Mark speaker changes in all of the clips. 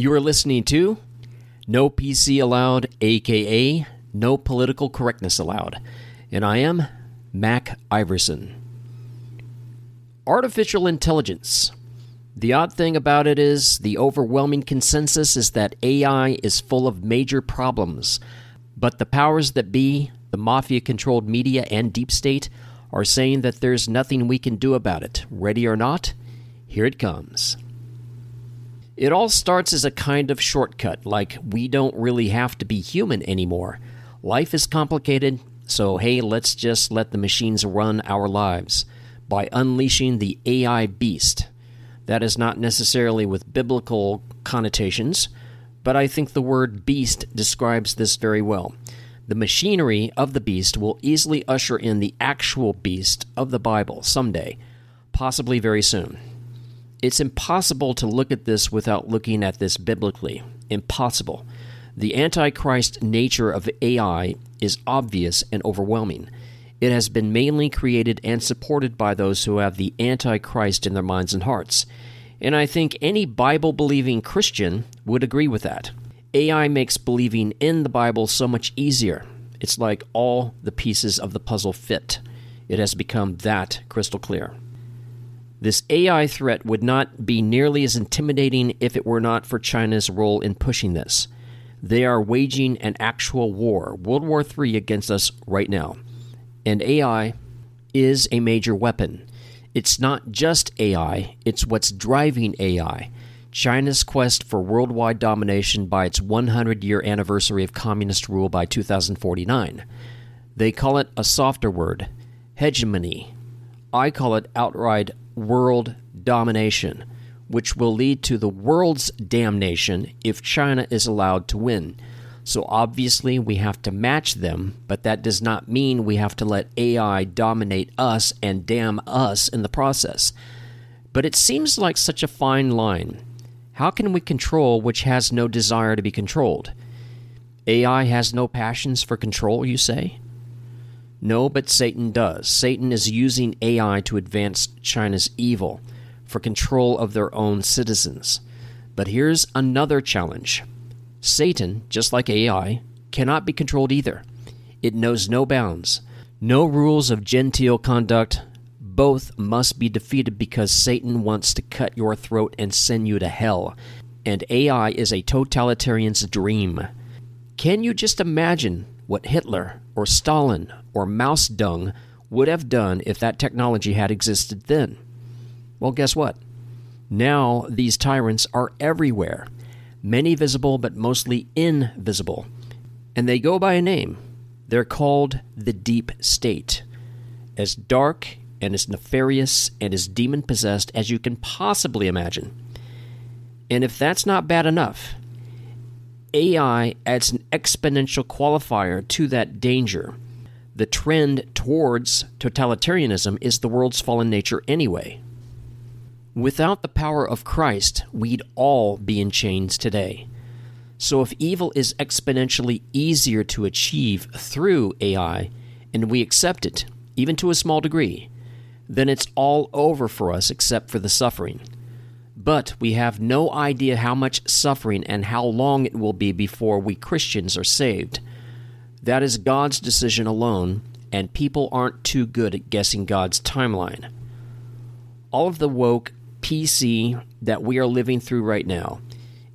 Speaker 1: You are listening to No PC Allowed, aka No Political Correctness Allowed, and I am Mac Iverson. Artificial intelligence. The odd thing about it is the overwhelming consensus is that AI is full of major problems, but the powers that be, the mafia controlled media and deep state, are saying that there's nothing we can do about it. Ready or not? Here it comes. It all starts as a kind of shortcut, like we don't really have to be human anymore. Life is complicated, so hey, let's just let the machines run our lives by unleashing the AI beast. That is not necessarily with biblical connotations, but I think the word beast describes this very well. The machinery of the beast will easily usher in the actual beast of the Bible someday, possibly very soon. It's impossible to look at this without looking at this biblically. Impossible. The Antichrist nature of AI is obvious and overwhelming. It has been mainly created and supported by those who have the Antichrist in their minds and hearts. And I think any Bible believing Christian would agree with that. AI makes believing in the Bible so much easier. It's like all the pieces of the puzzle fit. It has become that crystal clear. This AI threat would not be nearly as intimidating if it were not for China's role in pushing this. They are waging an actual war, World War III, against us right now. And AI is a major weapon. It's not just AI, it's what's driving AI. China's quest for worldwide domination by its 100 year anniversary of communist rule by 2049. They call it a softer word, hegemony. I call it outright world domination, which will lead to the world's damnation if China is allowed to win. So obviously, we have to match them, but that does not mean we have to let AI dominate us and damn us in the process. But it seems like such a fine line. How can we control which has no desire to be controlled? AI has no passions for control, you say? No, but Satan does. Satan is using AI to advance China's evil, for control of their own citizens. But here's another challenge Satan, just like AI, cannot be controlled either. It knows no bounds, no rules of genteel conduct, both must be defeated because Satan wants to cut your throat and send you to hell. And AI is a totalitarian's dream. Can you just imagine what Hitler or Stalin or Mao Zedong would have done if that technology had existed then? Well, guess what? Now these tyrants are everywhere, many visible but mostly invisible. And they go by a name. They're called the Deep State. As dark and as nefarious and as demon possessed as you can possibly imagine. And if that's not bad enough, AI adds an exponential qualifier to that danger. The trend towards totalitarianism is the world's fallen nature anyway. Without the power of Christ, we'd all be in chains today. So if evil is exponentially easier to achieve through AI, and we accept it, even to a small degree, then it's all over for us except for the suffering. But we have no idea how much suffering and how long it will be before we Christians are saved. That is God's decision alone, and people aren't too good at guessing God's timeline. All of the woke PC that we are living through right now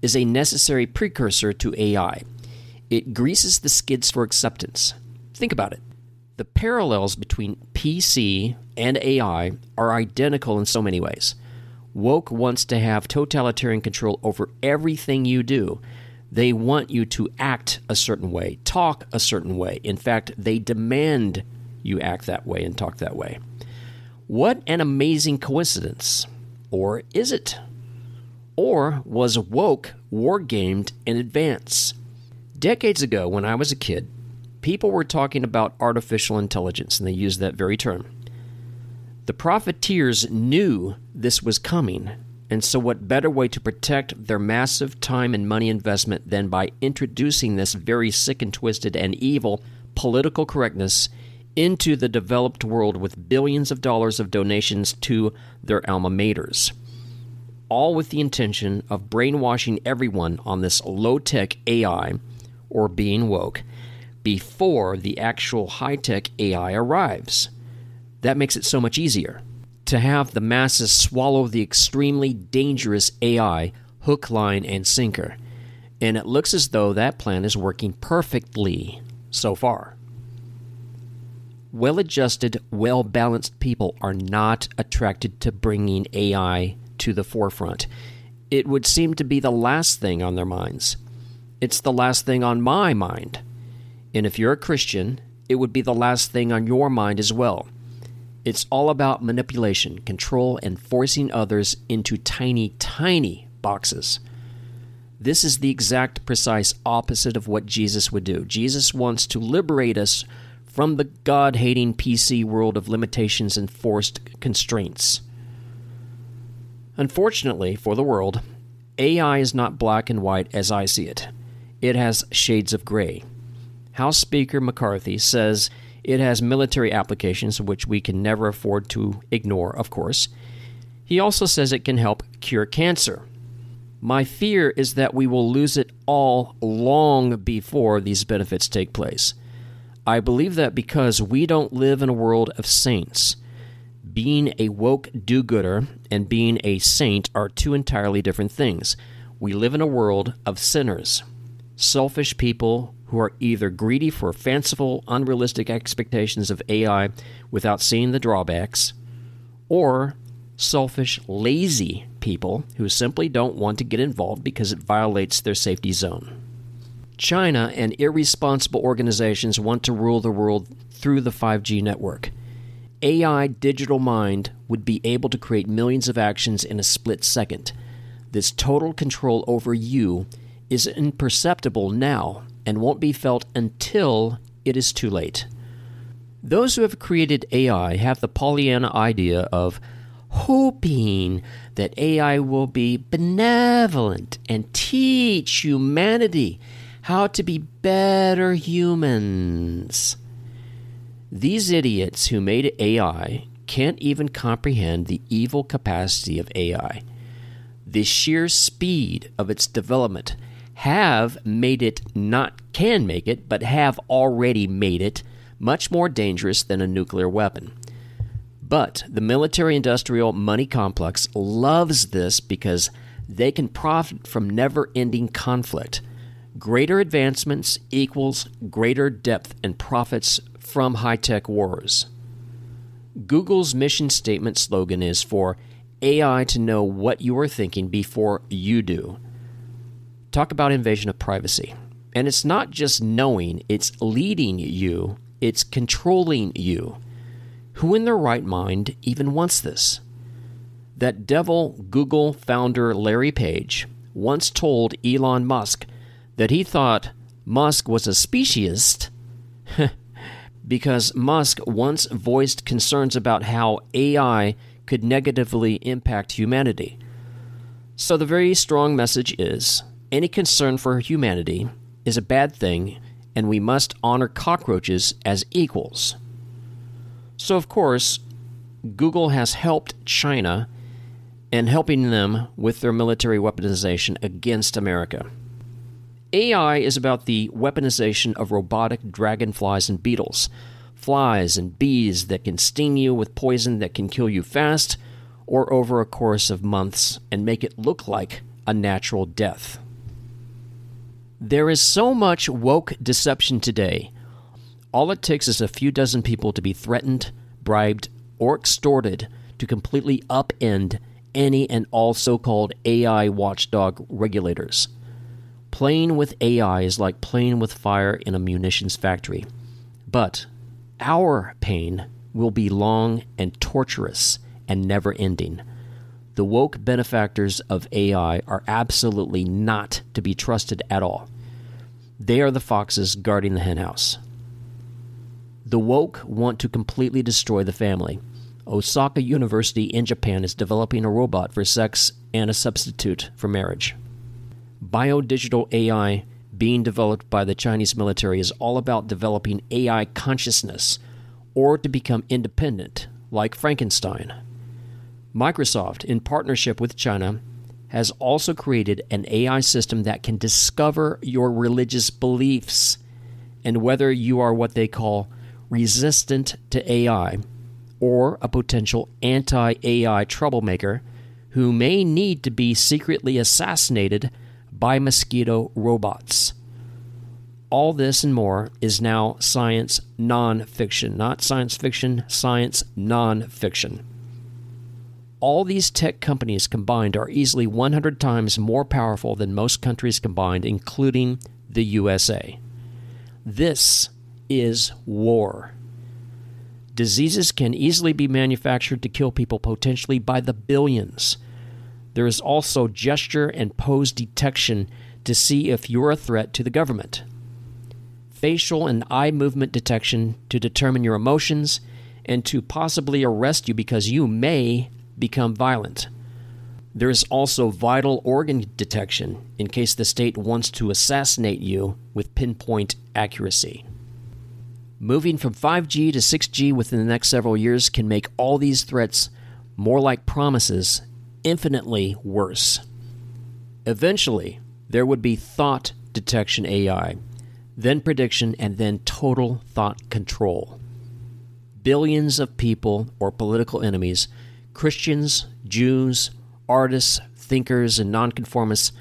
Speaker 1: is a necessary precursor to AI. It greases the skids for acceptance. Think about it. The parallels between PC and AI are identical in so many ways. Woke wants to have totalitarian control over everything you do. They want you to act a certain way, talk a certain way. In fact, they demand you act that way and talk that way. What an amazing coincidence. Or is it? Or was woke wargamed in advance? Decades ago, when I was a kid, people were talking about artificial intelligence, and they used that very term. The profiteers knew this was coming, and so what better way to protect their massive time and money investment than by introducing this very sick and twisted and evil political correctness into the developed world with billions of dollars of donations to their alma maters? all with the intention of brainwashing everyone on this low tech AI or being woke before the actual high tech AI arrives. That makes it so much easier to have the masses swallow the extremely dangerous AI hook, line, and sinker. And it looks as though that plan is working perfectly so far. Well adjusted, well balanced people are not attracted to bringing AI to the forefront. It would seem to be the last thing on their minds. It's the last thing on my mind. And if you're a Christian, it would be the last thing on your mind as well. It's all about manipulation, control, and forcing others into tiny, tiny boxes. This is the exact precise opposite of what Jesus would do. Jesus wants to liberate us from the God hating PC world of limitations and forced constraints. Unfortunately for the world, AI is not black and white as I see it. It has shades of gray. House Speaker McCarthy says it has military applications which we can never afford to ignore, of course. He also says it can help cure cancer. My fear is that we will lose it all long before these benefits take place. I believe that because we don't live in a world of saints. Being a woke do gooder and being a saint are two entirely different things. We live in a world of sinners, selfish people who are either greedy for fanciful, unrealistic expectations of AI without seeing the drawbacks, or selfish, lazy people who simply don't want to get involved because it violates their safety zone. China and irresponsible organizations want to rule the world through the 5G network. AI Digital Mind would be able to create millions of actions in a split second. This total control over you is imperceptible now and won't be felt until it is too late. Those who have created AI have the Pollyanna idea of hoping that AI will be benevolent and teach humanity how to be better humans. These idiots who made AI can't even comprehend the evil capacity of AI. The sheer speed of its development have made it not can make it, but have already made it much more dangerous than a nuclear weapon. But the military industrial money complex loves this because they can profit from never ending conflict. Greater advancements equals greater depth and profits from high tech wars. Google's mission statement slogan is for AI to know what you are thinking before you do. Talk about invasion of privacy. And it's not just knowing, it's leading you, it's controlling you. Who in their right mind even wants this? That devil Google founder Larry Page once told Elon Musk that he thought Musk was a speciesist because Musk once voiced concerns about how AI could negatively impact humanity. So, the very strong message is any concern for humanity is a bad thing, and we must honor cockroaches as equals. So, of course, Google has helped China and helping them with their military weaponization against America. AI is about the weaponization of robotic dragonflies and beetles, flies and bees that can sting you with poison that can kill you fast or over a course of months and make it look like a natural death. There is so much woke deception today. All it takes is a few dozen people to be threatened, bribed, or extorted to completely upend any and all so called AI watchdog regulators. Playing with AI is like playing with fire in a munitions factory. But our pain will be long and torturous and never ending. The woke benefactors of AI are absolutely not to be trusted at all. They are the foxes guarding the henhouse. The woke want to completely destroy the family. Osaka University in Japan is developing a robot for sex and a substitute for marriage biodigital AI being developed by the Chinese military is all about developing AI consciousness or to become independent, like Frankenstein. Microsoft, in partnership with China, has also created an AI system that can discover your religious beliefs and whether you are what they call resistant to AI or a potential anti AI troublemaker who may need to be secretly assassinated by mosquito robots. All this and more is now science nonfiction, not science fiction, science nonfiction. All these tech companies combined are easily 100 times more powerful than most countries combined, including the USA. This is war. Diseases can easily be manufactured to kill people potentially by the billions. There is also gesture and pose detection to see if you're a threat to the government, facial and eye movement detection to determine your emotions, and to possibly arrest you because you may become violent. There is also vital organ detection in case the state wants to assassinate you with pinpoint accuracy. Moving from 5G to 6G within the next several years can make all these threats more like promises, infinitely worse. Eventually, there would be thought detection AI, then prediction, and then total thought control. Billions of people or political enemies, Christians, Jews, artists, thinkers, and nonconformists,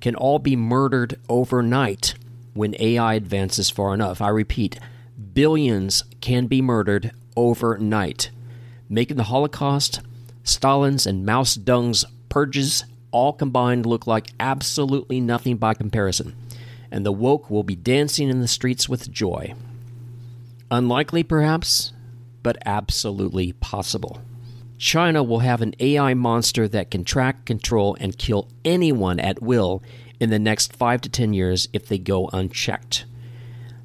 Speaker 1: can all be murdered overnight when AI advances far enough. I repeat, billions can be murdered overnight, making the Holocaust, Stalin's, and Mao Zedong's purges all combined look like absolutely nothing by comparison, and the woke will be dancing in the streets with joy. Unlikely, perhaps, but absolutely possible. China will have an AI monster that can track, control, and kill anyone at will in the next 5 to 10 years if they go unchecked.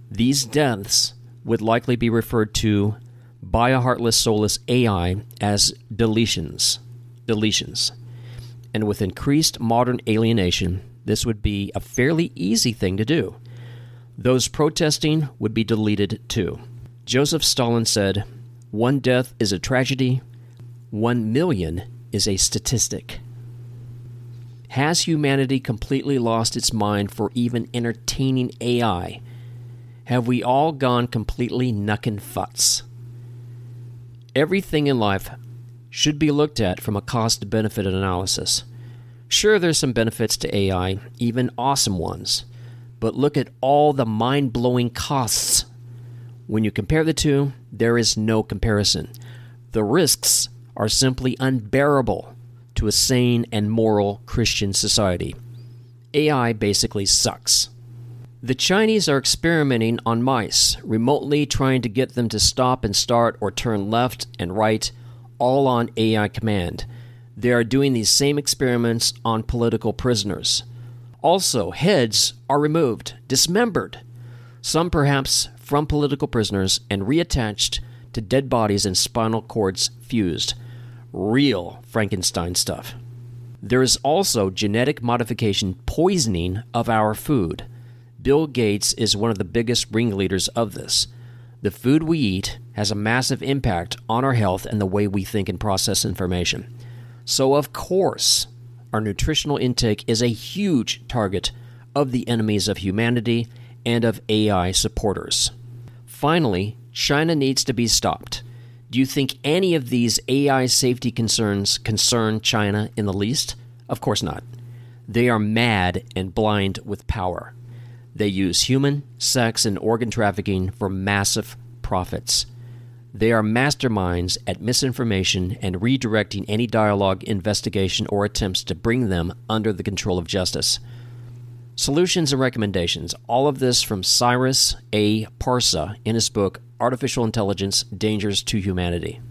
Speaker 1: These deaths would likely be referred to by a heartless, soulless AI as deletions. Deletions. And with increased modern alienation, this would be a fairly easy thing to do. Those protesting would be deleted too. Joseph Stalin said, One death is a tragedy, one million is a statistic. Has humanity completely lost its mind for even entertaining AI? have we all gone completely knuckin' futs? Everything in life should be looked at from a cost benefit analysis. Sure, there's some benefits to AI, even awesome ones, but look at all the mind blowing costs. When you compare the two, there is no comparison. The risks are simply unbearable to a sane and moral Christian society. AI basically sucks. The Chinese are experimenting on mice, remotely trying to get them to stop and start or turn left and right, all on AI command. They are doing these same experiments on political prisoners. Also, heads are removed, dismembered, some perhaps from political prisoners, and reattached to dead bodies and spinal cords fused. Real Frankenstein stuff. There is also genetic modification poisoning of our food. Bill Gates is one of the biggest ringleaders of this. The food we eat has a massive impact on our health and the way we think and process information. So, of course, our nutritional intake is a huge target of the enemies of humanity and of AI supporters. Finally, China needs to be stopped. Do you think any of these AI safety concerns concern China in the least? Of course not. They are mad and blind with power. They use human, sex, and organ trafficking for massive profits. They are masterminds at misinformation and redirecting any dialogue, investigation, or attempts to bring them under the control of justice. Solutions and recommendations. All of this from Cyrus A. Parsa in his book Artificial Intelligence Dangers to Humanity.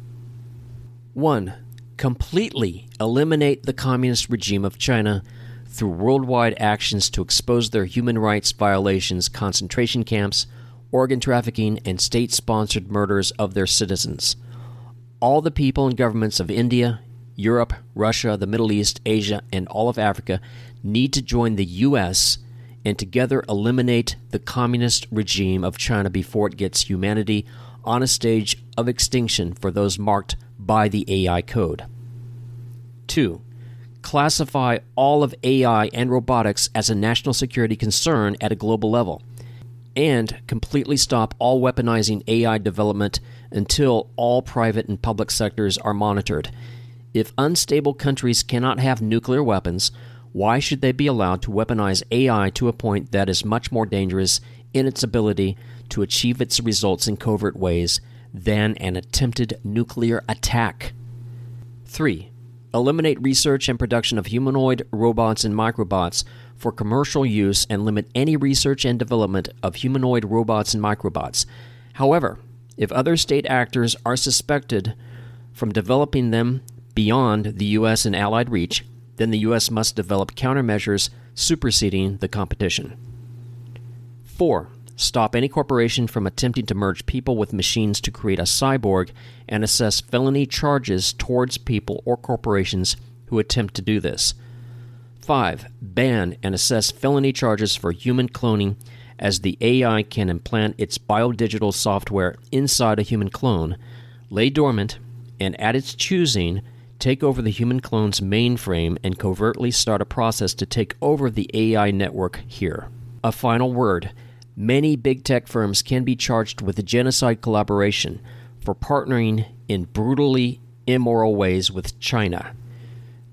Speaker 1: 1. Completely eliminate the communist regime of China through worldwide actions to expose their human rights violations, concentration camps, organ trafficking, and state sponsored murders of their citizens. All the people and governments of India, Europe, Russia, the Middle East, Asia, and all of Africa need to join the U.S. and together eliminate the communist regime of China before it gets humanity on a stage of extinction for those marked by the AI code. 2 classify all of AI and robotics as a national security concern at a global level, and completely stop all weaponizing AI development until all private and public sectors are monitored. If unstable countries cannot have nuclear weapons, why should they be allowed to weaponize AI to a point that is much more dangerous in its ability to achieve its results in covert ways than an attempted nuclear attack? 3. Eliminate research and production of humanoid robots and microbots for commercial use and limit any research and development of humanoid robots and microbots. However, if other state actors are suspected from developing them beyond the U.S. and Allied reach, then the U.S. must develop countermeasures superseding the competition. 4. Stop any corporation from attempting to merge people with machines to create a cyborg and assess felony charges towards people or corporations who attempt to do this. 5. Ban and assess felony charges for human cloning as the AI can implant its biodigital software inside a human clone, lay dormant, and at its choosing, take over the human clone's mainframe and covertly start a process to take over the AI network here. A final word many big tech firms can be charged with genocide collaboration for partnering in brutally immoral ways with China.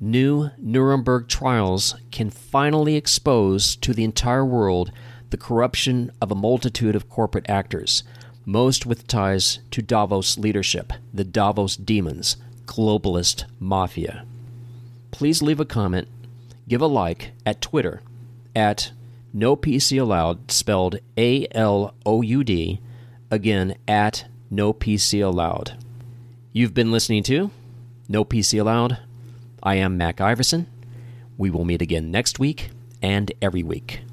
Speaker 1: New Nuremberg trials can finally expose to the entire world the corruption of a multitude of corporate actors, most with ties to Davos leadership, the Davos demons, globalist mafia. Please leave a comment, give a like at Twitter at no PC allowed, spelled A L O U D, again at no PC allowed. You've been listening to No PC Allowed. I am Mac Iverson. We will meet again next week and every week.